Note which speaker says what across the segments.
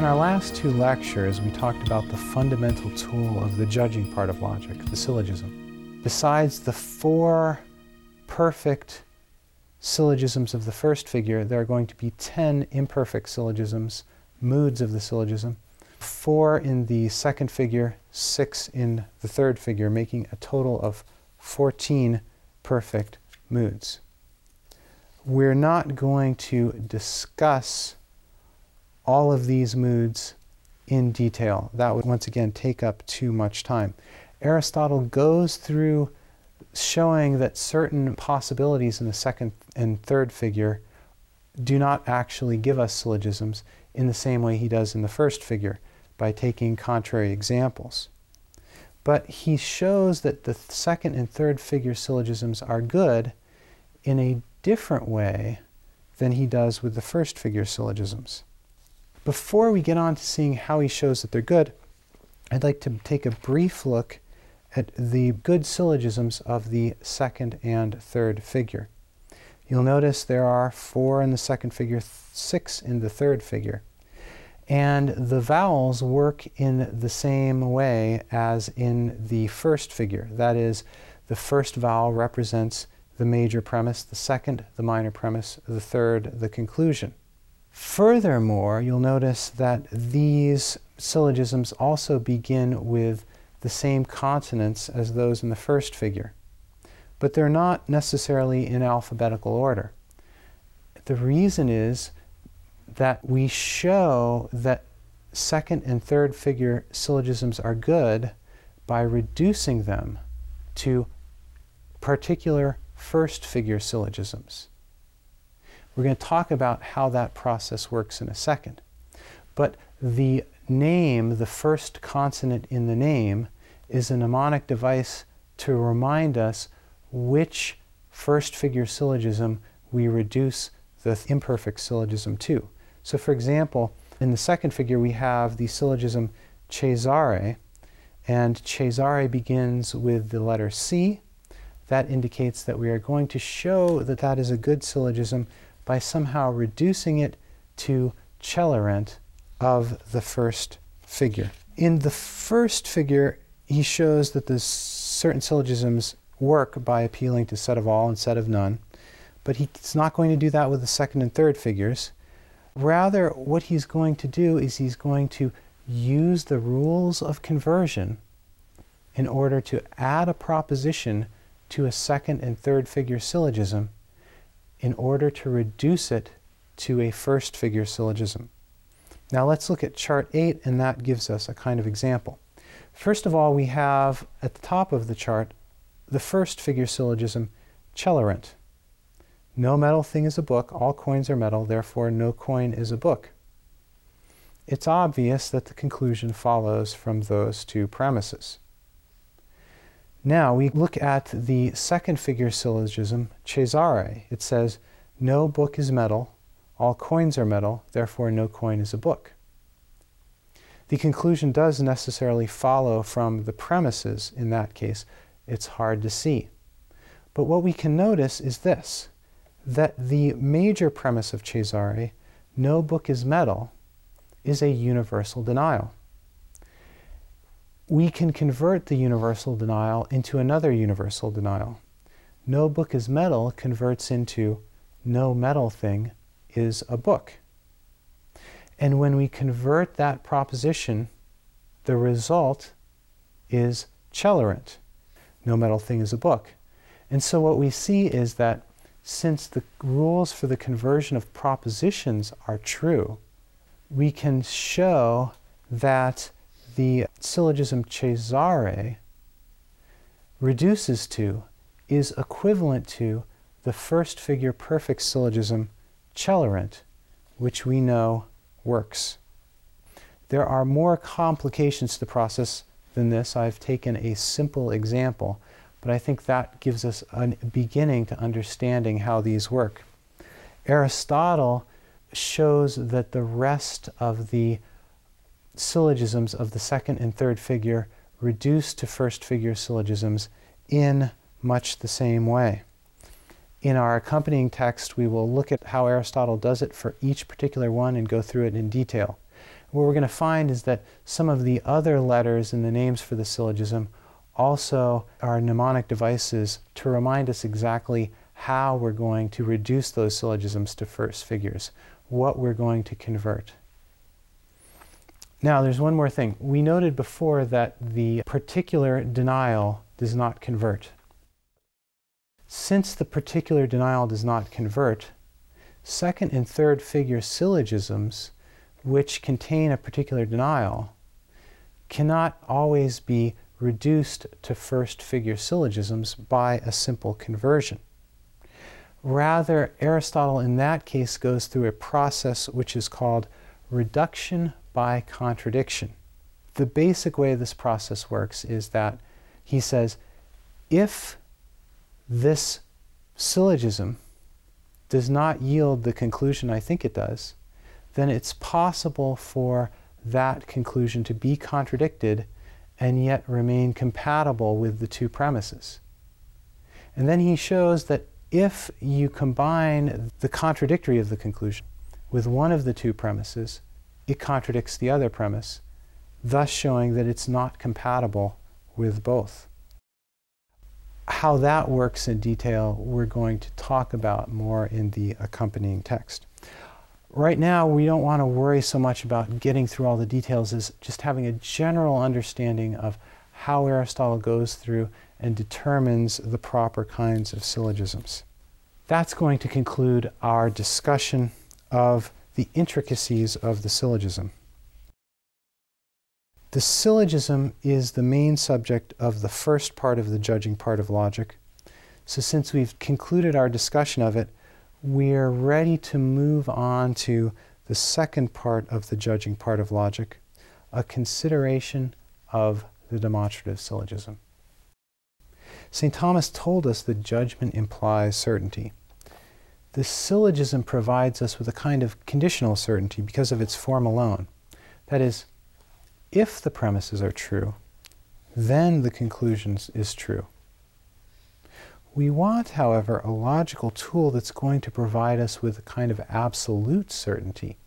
Speaker 1: In our last two lectures, we talked about the fundamental tool of the judging part of logic, the syllogism. Besides the four perfect syllogisms of the first figure, there are going to be ten imperfect syllogisms, moods of the syllogism, four in the second figure, six in the third figure, making a total of 14 perfect moods. We're not going to discuss all of these moods in detail. That would once again take up too much time. Aristotle goes through showing that certain possibilities in the second and third figure do not actually give us syllogisms in the same way he does in the first figure by taking contrary examples. But he shows that the second and third figure syllogisms are good in a different way than he does with the first figure syllogisms. Before we get on to seeing how he shows that they're good, I'd like to take a brief look at the good syllogisms of the second and third figure. You'll notice there are four in the second figure, six in the third figure. And the vowels work in the same way as in the first figure. That is, the first vowel represents the major premise, the second, the minor premise, the third, the conclusion. Furthermore, you'll notice that these syllogisms also begin with the same consonants as those in the first figure, but they're not necessarily in alphabetical order. The reason is that we show that second and third figure syllogisms are good by reducing them to particular first figure syllogisms. We're going to talk about how that process works in a second. But the name, the first consonant in the name, is a mnemonic device to remind us which first figure syllogism we reduce the imperfect syllogism to. So, for example, in the second figure, we have the syllogism Cesare, and Cesare begins with the letter C. That indicates that we are going to show that that is a good syllogism by somehow reducing it to celarent of the first figure. In the first figure, he shows that the certain syllogisms work by appealing to set of all and set of none, but he's not going to do that with the second and third figures. Rather, what he's going to do is he's going to use the rules of conversion in order to add a proposition to a second and third figure syllogism in order to reduce it to a first figure syllogism. Now let's look at chart 8, and that gives us a kind of example. First of all, we have at the top of the chart the first figure syllogism, celarent. No metal thing is a book, all coins are metal, therefore no coin is a book. It's obvious that the conclusion follows from those two premises. Now we look at the second figure syllogism, Cesare. It says, No book is metal, all coins are metal, therefore no coin is a book. The conclusion does necessarily follow from the premises in that case. It's hard to see. But what we can notice is this that the major premise of Cesare, no book is metal, is a universal denial we can convert the universal denial into another universal denial. No book is metal converts into no metal thing is a book. And when we convert that proposition, the result is celarent. No metal thing is a book. And so what we see is that since the rules for the conversion of propositions are true, we can show that the syllogism Cesare reduces to is equivalent to the first figure perfect syllogism celarent, which we know works. There are more complications to the process than this. I've taken a simple example, but I think that gives us a beginning to understanding how these work. Aristotle shows that the rest of the syllogisms of the second and third figure reduced to first figure syllogisms in much the same way. In our accompanying text, we will look at how Aristotle does it for each particular one and go through it in detail. What we're going to find is that some of the other letters in the names for the syllogism also are mnemonic devices to remind us exactly how we're going to reduce those syllogisms to first figures, what we're going to convert. Now, there's one more thing. We noted before that the particular denial does not convert. Since the particular denial does not convert, second and third figure syllogisms, which contain a particular denial, cannot always be reduced to first figure syllogisms by a simple conversion. Rather, Aristotle in that case goes through a process which is called reduction by contradiction. The basic way this process works is that he says, if this syllogism does not yield the conclusion I think it does, then it's possible for that conclusion to be contradicted and yet remain compatible with the two premises. And then he shows that if you combine the contradictory of the conclusion with one of the two premises, it contradicts the other premise, thus showing that it's not compatible with both how that works in detail, we're going to talk about more in the accompanying text. Right now, we don't want to worry so much about getting through all the details as just having a general understanding of how Aristotle goes through and determines the proper kinds of syllogisms. That's going to conclude our discussion of the intricacies of the syllogism. The syllogism is the main subject of the first part of the judging part of logic. So, since we've concluded our discussion of it, we're ready to move on to the second part of the judging part of logic, a consideration of the demonstrative syllogism. St. Thomas told us that judgment implies certainty. The syllogism provides us with a kind of conditional certainty because of its form alone. That is, if the premises are true, then the conclusion is true. We want, however, a logical tool that's going to provide us with a kind of absolute certainty.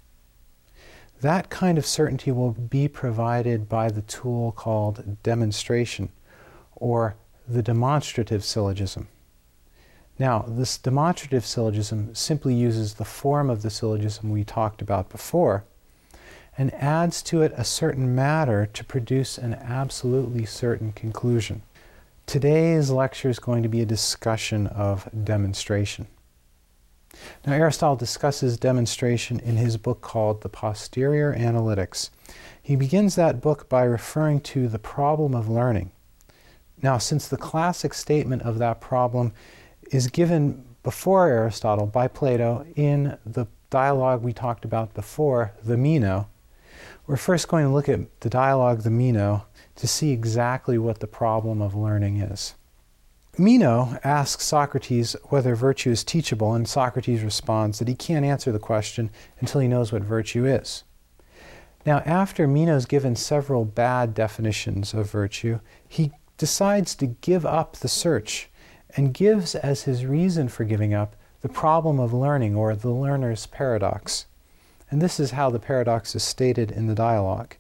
Speaker 1: That kind of certainty will be provided by the tool called demonstration, or the demonstrative syllogism. Now, this demonstrative syllogism simply uses the form of the syllogism we talked about before, and adds to it a certain matter to produce an absolutely certain conclusion. Today's lecture is going to be a discussion of demonstration. Now, Aristotle discusses demonstration in his book called The Posterior Analytics. He begins that book by referring to the problem of learning. Now, since the classic statement of that problem is given before Aristotle by Plato in the dialogue we talked about before, the Meno, we're first going to look at the dialogue, the Meno, to see exactly what the problem of learning is. Meno asks Socrates whether virtue is teachable, and Socrates responds that he can't answer the question until he knows what virtue is. Now, after Meno's given several bad definitions of virtue, he decides to give up the search and gives as his reason for giving up the problem of learning or the learner's paradox. And this is how the paradox is stated in the dialogue.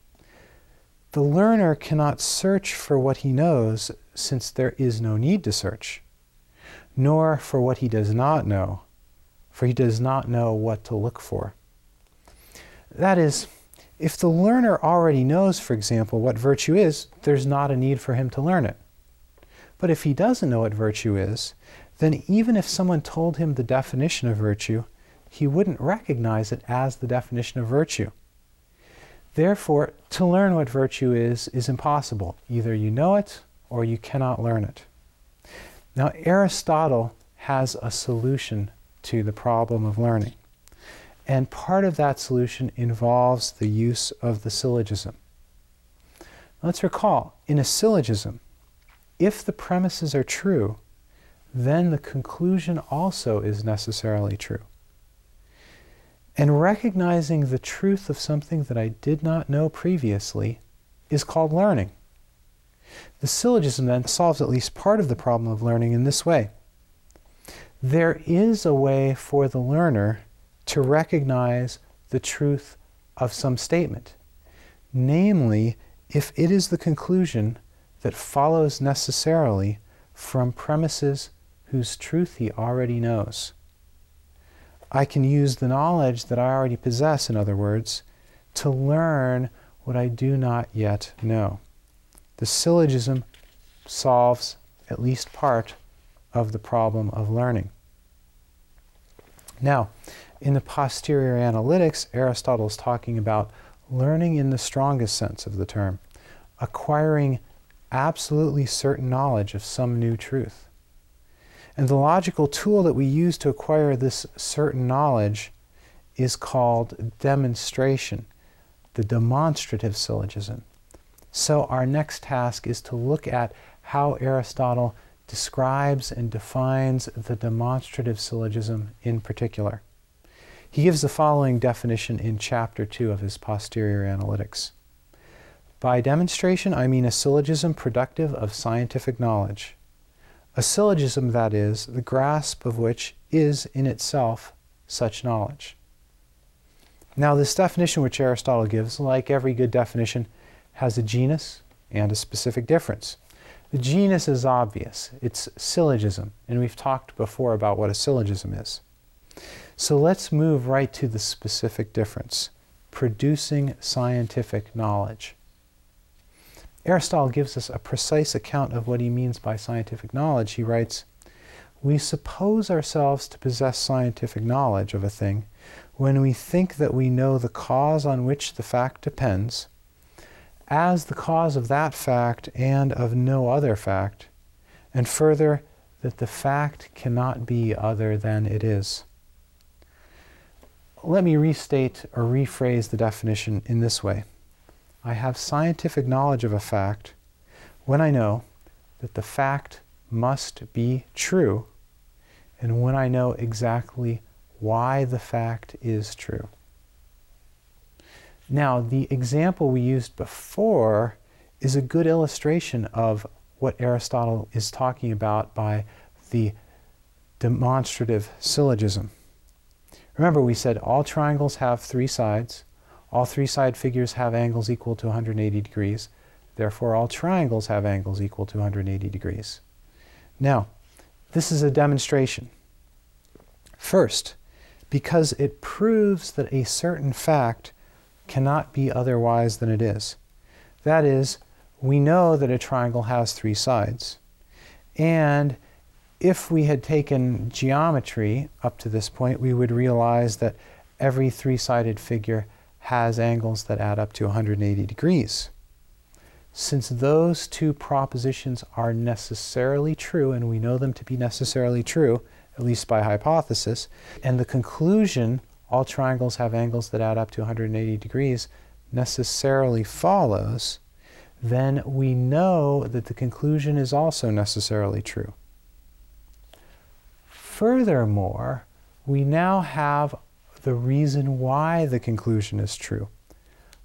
Speaker 1: The learner cannot search for what he knows since there is no need to search, nor for what he does not know, for he does not know what to look for. That is, if the learner already knows, for example, what virtue is, there's not a need for him to learn it. But if he doesn't know what virtue is, then even if someone told him the definition of virtue, he wouldn't recognize it as the definition of virtue. Therefore, to learn what virtue is is impossible. Either you know it or you cannot learn it. Now, Aristotle has a solution to the problem of learning. And part of that solution involves the use of the syllogism. Let's recall in a syllogism, if the premises are true, then the conclusion also is necessarily true. And recognizing the truth of something that I did not know previously is called learning. The syllogism then solves at least part of the problem of learning in this way. There is a way for the learner to recognize the truth of some statement, namely, if it is the conclusion that follows necessarily from premises whose truth he already knows. I can use the knowledge that I already possess, in other words, to learn what I do not yet know. The syllogism solves at least part of the problem of learning. Now, in the posterior analytics, Aristotle is talking about learning in the strongest sense of the term, acquiring absolutely certain knowledge of some new truth. And the logical tool that we use to acquire this certain knowledge is called demonstration, the demonstrative syllogism. So, our next task is to look at how Aristotle describes and defines the demonstrative syllogism in particular. He gives the following definition in chapter 2 of his Posterior Analytics. By demonstration, I mean a syllogism productive of scientific knowledge. A syllogism, that is, the grasp of which is in itself such knowledge. Now, this definition which Aristotle gives, like every good definition, has a genus and a specific difference. The genus is obvious it's syllogism, and we've talked before about what a syllogism is. So let's move right to the specific difference producing scientific knowledge. Aristotle gives us a precise account of what he means by scientific knowledge. He writes, We suppose ourselves to possess scientific knowledge of a thing when we think that we know the cause on which the fact depends, as the cause of that fact and of no other fact, and further, that the fact cannot be other than it is. Let me restate or rephrase the definition in this way. I have scientific knowledge of a fact when I know that the fact must be true and when I know exactly why the fact is true. Now, the example we used before is a good illustration of what Aristotle is talking about by the demonstrative syllogism. Remember, we said all triangles have three sides. All three side figures have angles equal to 180 degrees. Therefore, all triangles have angles equal to 180 degrees. Now, this is a demonstration. First, because it proves that a certain fact cannot be otherwise than it is. That is, we know that a triangle has three sides. And if we had taken geometry up to this point, we would realize that every three sided figure has angles that add up to 180 degrees. Since those two propositions are necessarily true, and we know them to be necessarily true, at least by hypothesis, and the conclusion, all triangles have angles that add up to 180 degrees, necessarily follows, then we know that the conclusion is also necessarily true. Furthermore, we now have the reason why the conclusion is true.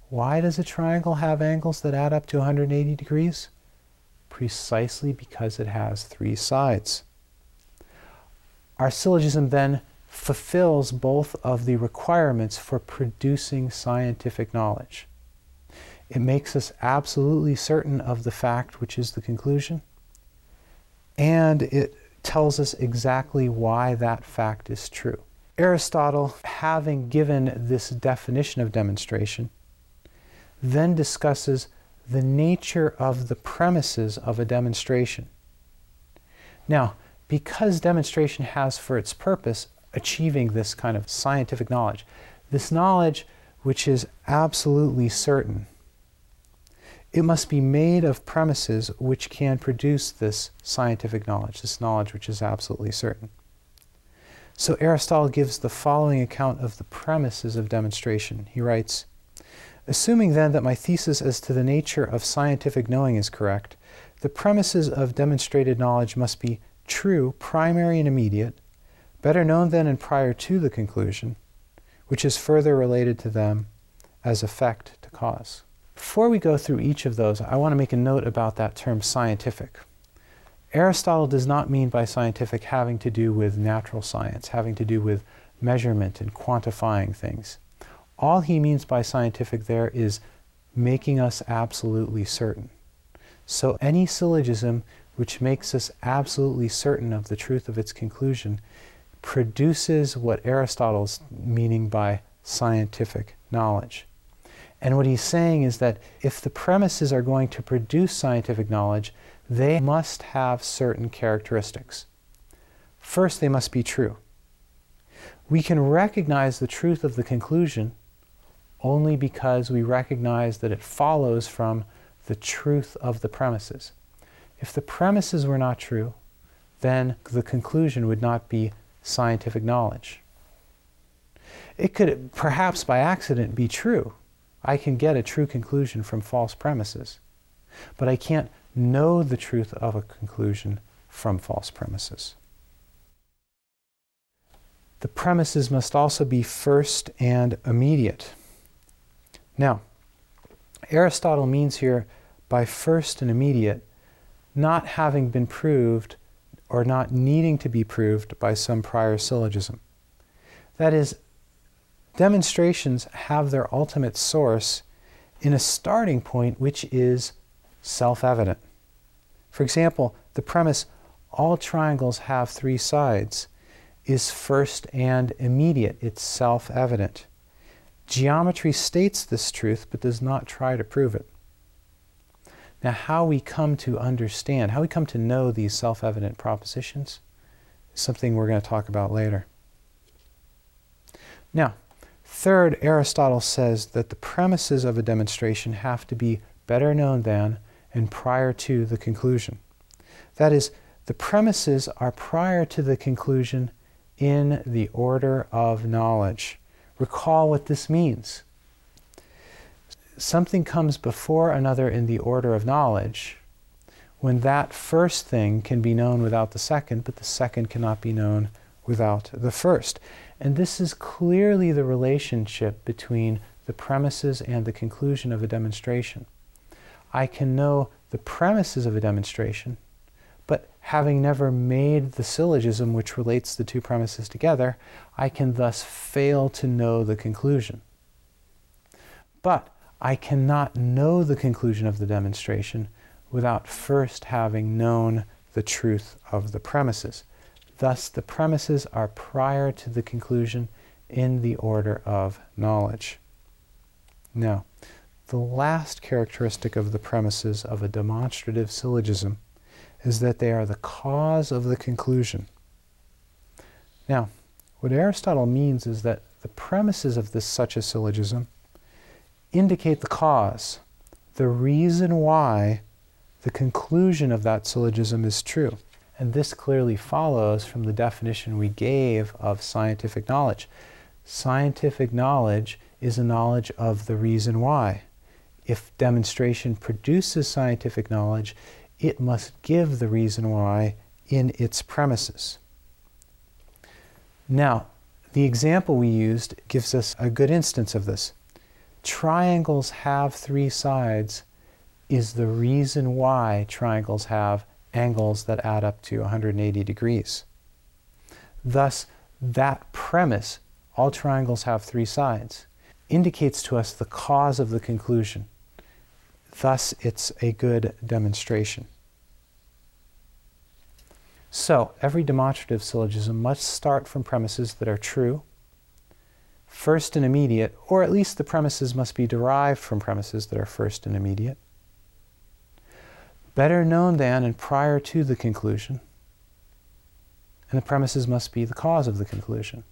Speaker 1: Why does a triangle have angles that add up to 180 degrees? Precisely because it has three sides. Our syllogism then fulfills both of the requirements for producing scientific knowledge. It makes us absolutely certain of the fact, which is the conclusion, and it tells us exactly why that fact is true. Aristotle, having given this definition of demonstration, then discusses the nature of the premises of a demonstration. Now, because demonstration has for its purpose achieving this kind of scientific knowledge, this knowledge which is absolutely certain, it must be made of premises which can produce this scientific knowledge, this knowledge which is absolutely certain. So Aristotle gives the following account of the premises of demonstration. He writes, Assuming then that my thesis as to the nature of scientific knowing is correct, the premises of demonstrated knowledge must be true, primary, and immediate, better known than and prior to the conclusion, which is further related to them as effect to cause. Before we go through each of those, I want to make a note about that term scientific. Aristotle does not mean by scientific having to do with natural science, having to do with measurement and quantifying things. All he means by scientific there is making us absolutely certain. So any syllogism which makes us absolutely certain of the truth of its conclusion produces what Aristotle's meaning by scientific knowledge. And what he's saying is that if the premises are going to produce scientific knowledge, they must have certain characteristics. First, they must be true. We can recognize the truth of the conclusion only because we recognize that it follows from the truth of the premises. If the premises were not true, then the conclusion would not be scientific knowledge. It could perhaps by accident be true. I can get a true conclusion from false premises, but I can't know the truth of a conclusion from false premises. The premises must also be first and immediate. Now, Aristotle means here by first and immediate not having been proved or not needing to be proved by some prior syllogism. That is, demonstrations have their ultimate source in a starting point which is self evident. For example, the premise, all triangles have three sides, is first and immediate, it's self evident. Geometry states this truth but does not try to prove it. Now, how we come to understand, how we come to know these self evident propositions is something we're going to talk about later. Now, third, Aristotle says that the premises of a demonstration have to be better known than and prior to the conclusion. That is, the premises are prior to the conclusion in the order of knowledge. Recall what this means. Something comes before another in the order of knowledge when that first thing can be known without the second, but the second cannot be known without the first. And this is clearly the relationship between the premises and the conclusion of a demonstration. I can know the premises of a demonstration, but having never made the syllogism which relates the two premises together, I can thus fail to know the conclusion. But I cannot know the conclusion of the demonstration without first having known the truth of the premises. Thus, the premises are prior to the conclusion in the order of knowledge. Now, the last characteristic of the premises of a demonstrative syllogism is that they are the cause of the conclusion. Now, what Aristotle means is that the premises of this such a syllogism indicate the cause, the reason why the conclusion of that syllogism is true. And this clearly follows from the definition we gave of scientific knowledge. Scientific knowledge is a knowledge of the reason why. If demonstration produces scientific knowledge, it must give the reason why in its premises. Now, the example we used gives us a good instance of this. Triangles have three sides is the reason why triangles have angles that add up to 180 degrees. Thus, that premise, all triangles have three sides, indicates to us the cause of the conclusion. Thus, it's a good demonstration. So, every demonstrative syllogism must start from premises that are true, first and immediate, or at least the premises must be derived from premises that are first and immediate, better known than and prior to the conclusion, and the premises must be the cause of the conclusion.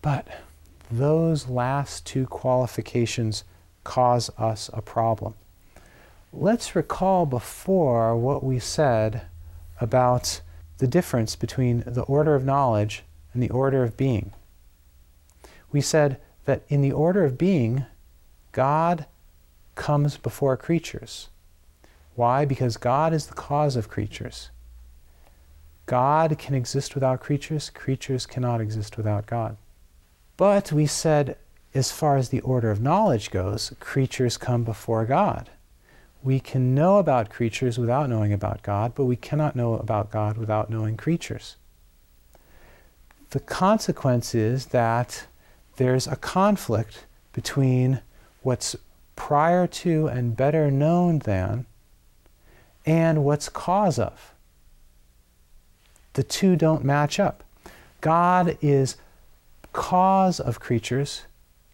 Speaker 1: But those last two qualifications cause us a problem. Let's recall before what we said about the difference between the order of knowledge and the order of being. We said that in the order of being, God comes before creatures. Why? Because God is the cause of creatures. God can exist without creatures, creatures cannot exist without God. But we said, as far as the order of knowledge goes, creatures come before God. We can know about creatures without knowing about God, but we cannot know about God without knowing creatures. The consequence is that there's a conflict between what's prior to and better known than and what's cause of. The two don't match up. God is cause of creatures.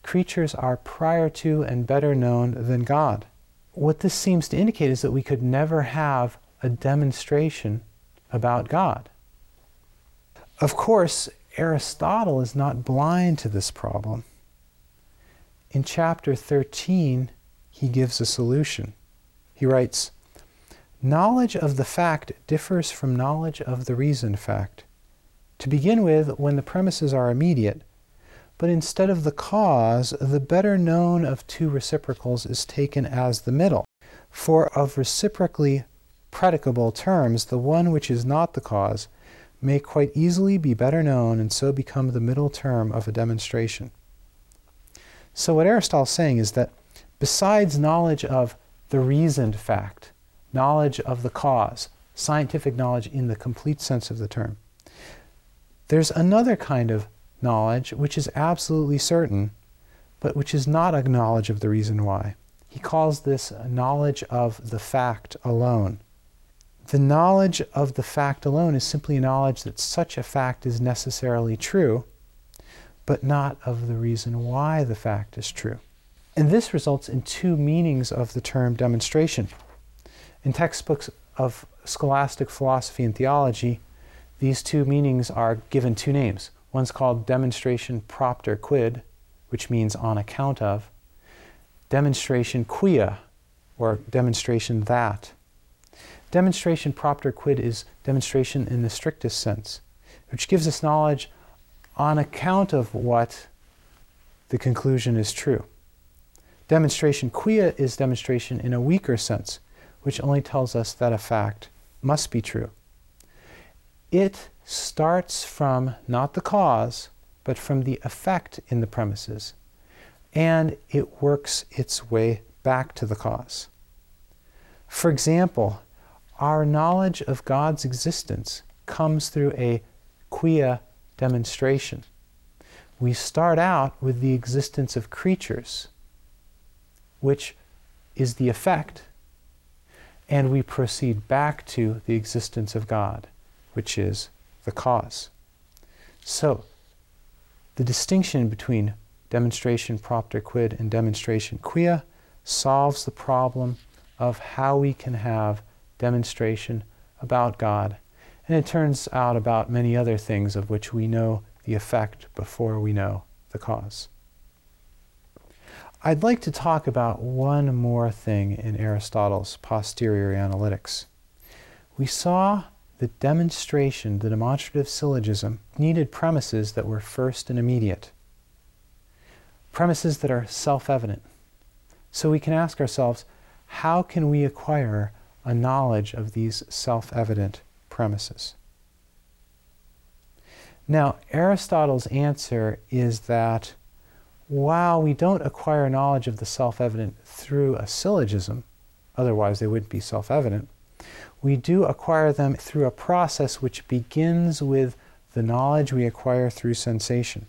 Speaker 1: Creatures are prior to and better known than God. What this seems to indicate is that we could never have a demonstration about God. Of course, Aristotle is not blind to this problem. In chapter 13, he gives a solution. He writes, Knowledge of the fact differs from knowledge of the reasoned fact. To begin with, when the premises are immediate, but instead of the cause, the better known of two reciprocals is taken as the middle. For of reciprocally predicable terms, the one which is not the cause may quite easily be better known and so become the middle term of a demonstration. So, what Aristotle is saying is that besides knowledge of the reasoned fact, knowledge of the cause, scientific knowledge in the complete sense of the term. There's another kind of knowledge which is absolutely certain, hmm. but which is not a knowledge of the reason why. He calls this knowledge of the fact alone. The knowledge of the fact alone is simply a knowledge that such a fact is necessarily true, but not of the reason why the fact is true. And this results in two meanings of the term demonstration. In textbooks of scholastic philosophy and theology, these two meanings are given two names. One's called demonstration propter quid, which means on account of, demonstration quia, or demonstration that. Demonstration propter quid is demonstration in the strictest sense, which gives us knowledge on account of what the conclusion is true. Demonstration quia is demonstration in a weaker sense, which only tells us that a fact must be true. It starts from not the cause, but from the effect in the premises, and it works its way back to the cause. For example, our knowledge of God's existence comes through a quia demonstration. We start out with the existence of creatures, which is the effect and we proceed back to the existence of God, which is the cause. So, the distinction between demonstration propter quid and demonstration quia solves the problem of how we can have demonstration about God. And it turns out about many other things of which we know the effect before we know the cause. I'd like to talk about one more thing in Aristotle's posterior analytics. We saw the demonstration, the demonstrative syllogism, needed premises that were first and immediate, premises that are self evident. So we can ask ourselves how can we acquire a knowledge of these self evident premises? Now, Aristotle's answer is that while we don't acquire knowledge of the self evident through a syllogism, otherwise they wouldn't be self evident, we do acquire them through a process which begins with the knowledge we acquire through sensation.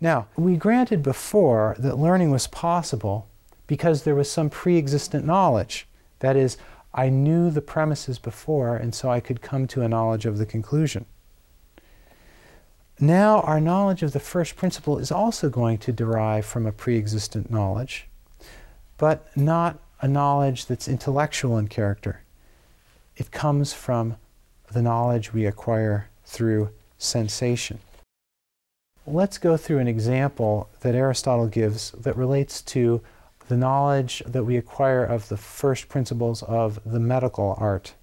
Speaker 1: Now, we granted before that learning was possible because there was some pre existent knowledge. That is, I knew the premises before, and so I could come to a knowledge of the conclusion. Now, our knowledge of the first principle is also going to derive from a pre existent knowledge, but not a knowledge that's intellectual in character. It comes from the knowledge we acquire through sensation. Let's go through an example that Aristotle gives that relates to the knowledge that we acquire of the first principles of the medical art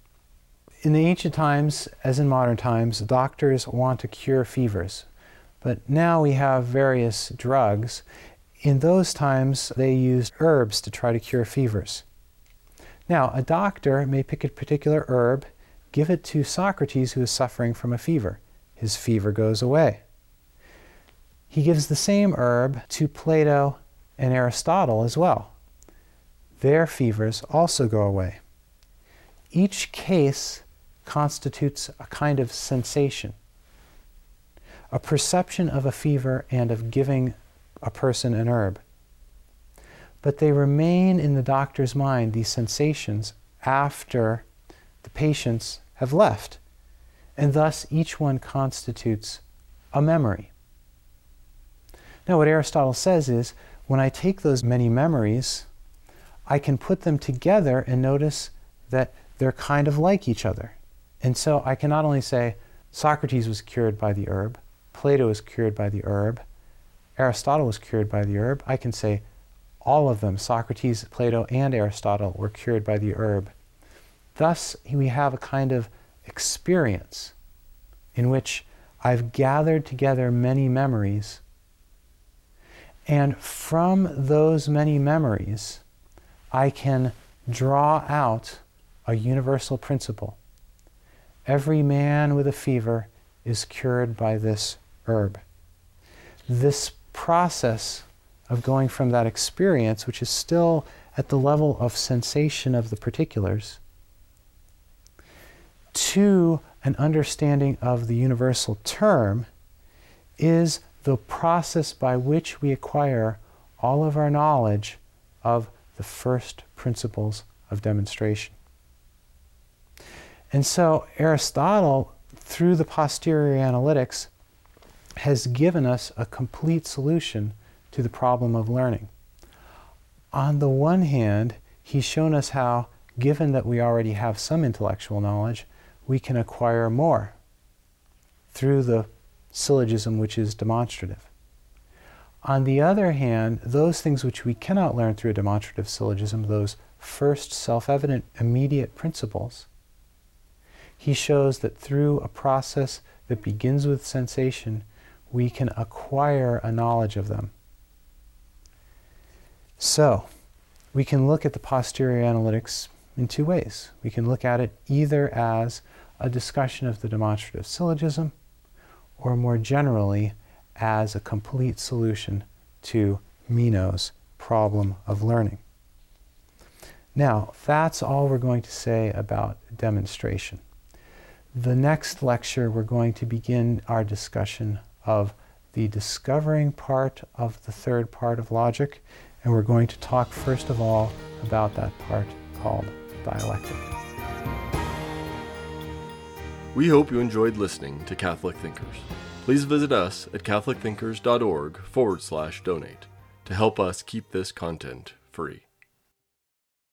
Speaker 1: in the ancient times, as in modern times, doctors want to cure fevers. But now we have various drugs, In those times, they used herbs to try to cure fevers. Now, a doctor may pick a particular herb, give it to Socrates who is suffering from a fever. His fever goes away. He gives the same herb to Plato and Aristotle as well. Their fevers also go away. Each case constitutes a kind of sensation, a perception of a fever and of giving a person an herb. But they remain in the doctor's mind, these sensations, after the patients have left. And thus each one constitutes a memory. Now, what Aristotle says is when I take those many memories, I can put them together and notice that they're kind of like each other. And so I can not only say Socrates was cured by the herb, Plato was cured by the herb, Aristotle was cured by the herb, I can say all of them, Socrates, Plato, and Aristotle, were cured by the herb. Thus, we have a kind of experience in which I've gathered together many memories and from those many memories, I can draw out a universal principle. Every man with a fever is cured by this herb. This process of going from that experience, which is still at the level of sensation of the particulars, to an understanding of the universal term is the process by which we acquire all of our knowledge of the first principles of demonstration. And so Aristotle, through the posterior analytics, has given us a complete solution to the problem of learning. On the one hand, he's shown us how, given that we already have some intellectual knowledge, we can acquire more through the syllogism which is demonstrative. On the other hand, those things which we cannot learn through a demonstrative syllogism, those first self evident immediate principles, he shows that through a process that begins with sensation, we can acquire a knowledge of them. So, we can look at the posterior analytics in two ways. We can look at it either as a discussion of the demonstrative syllogism, or more generally, as a complete solution to Meno's problem of learning. Now, that's all we're going to say about demonstration. The next lecture, we're going to begin our discussion of the discovering part of the third part of logic, and we're going to talk first of all about that part called dialectic.
Speaker 2: We hope you enjoyed listening to Catholic Thinkers. Please visit us at catholicthinkers.org forward slash donate to help us keep this content free.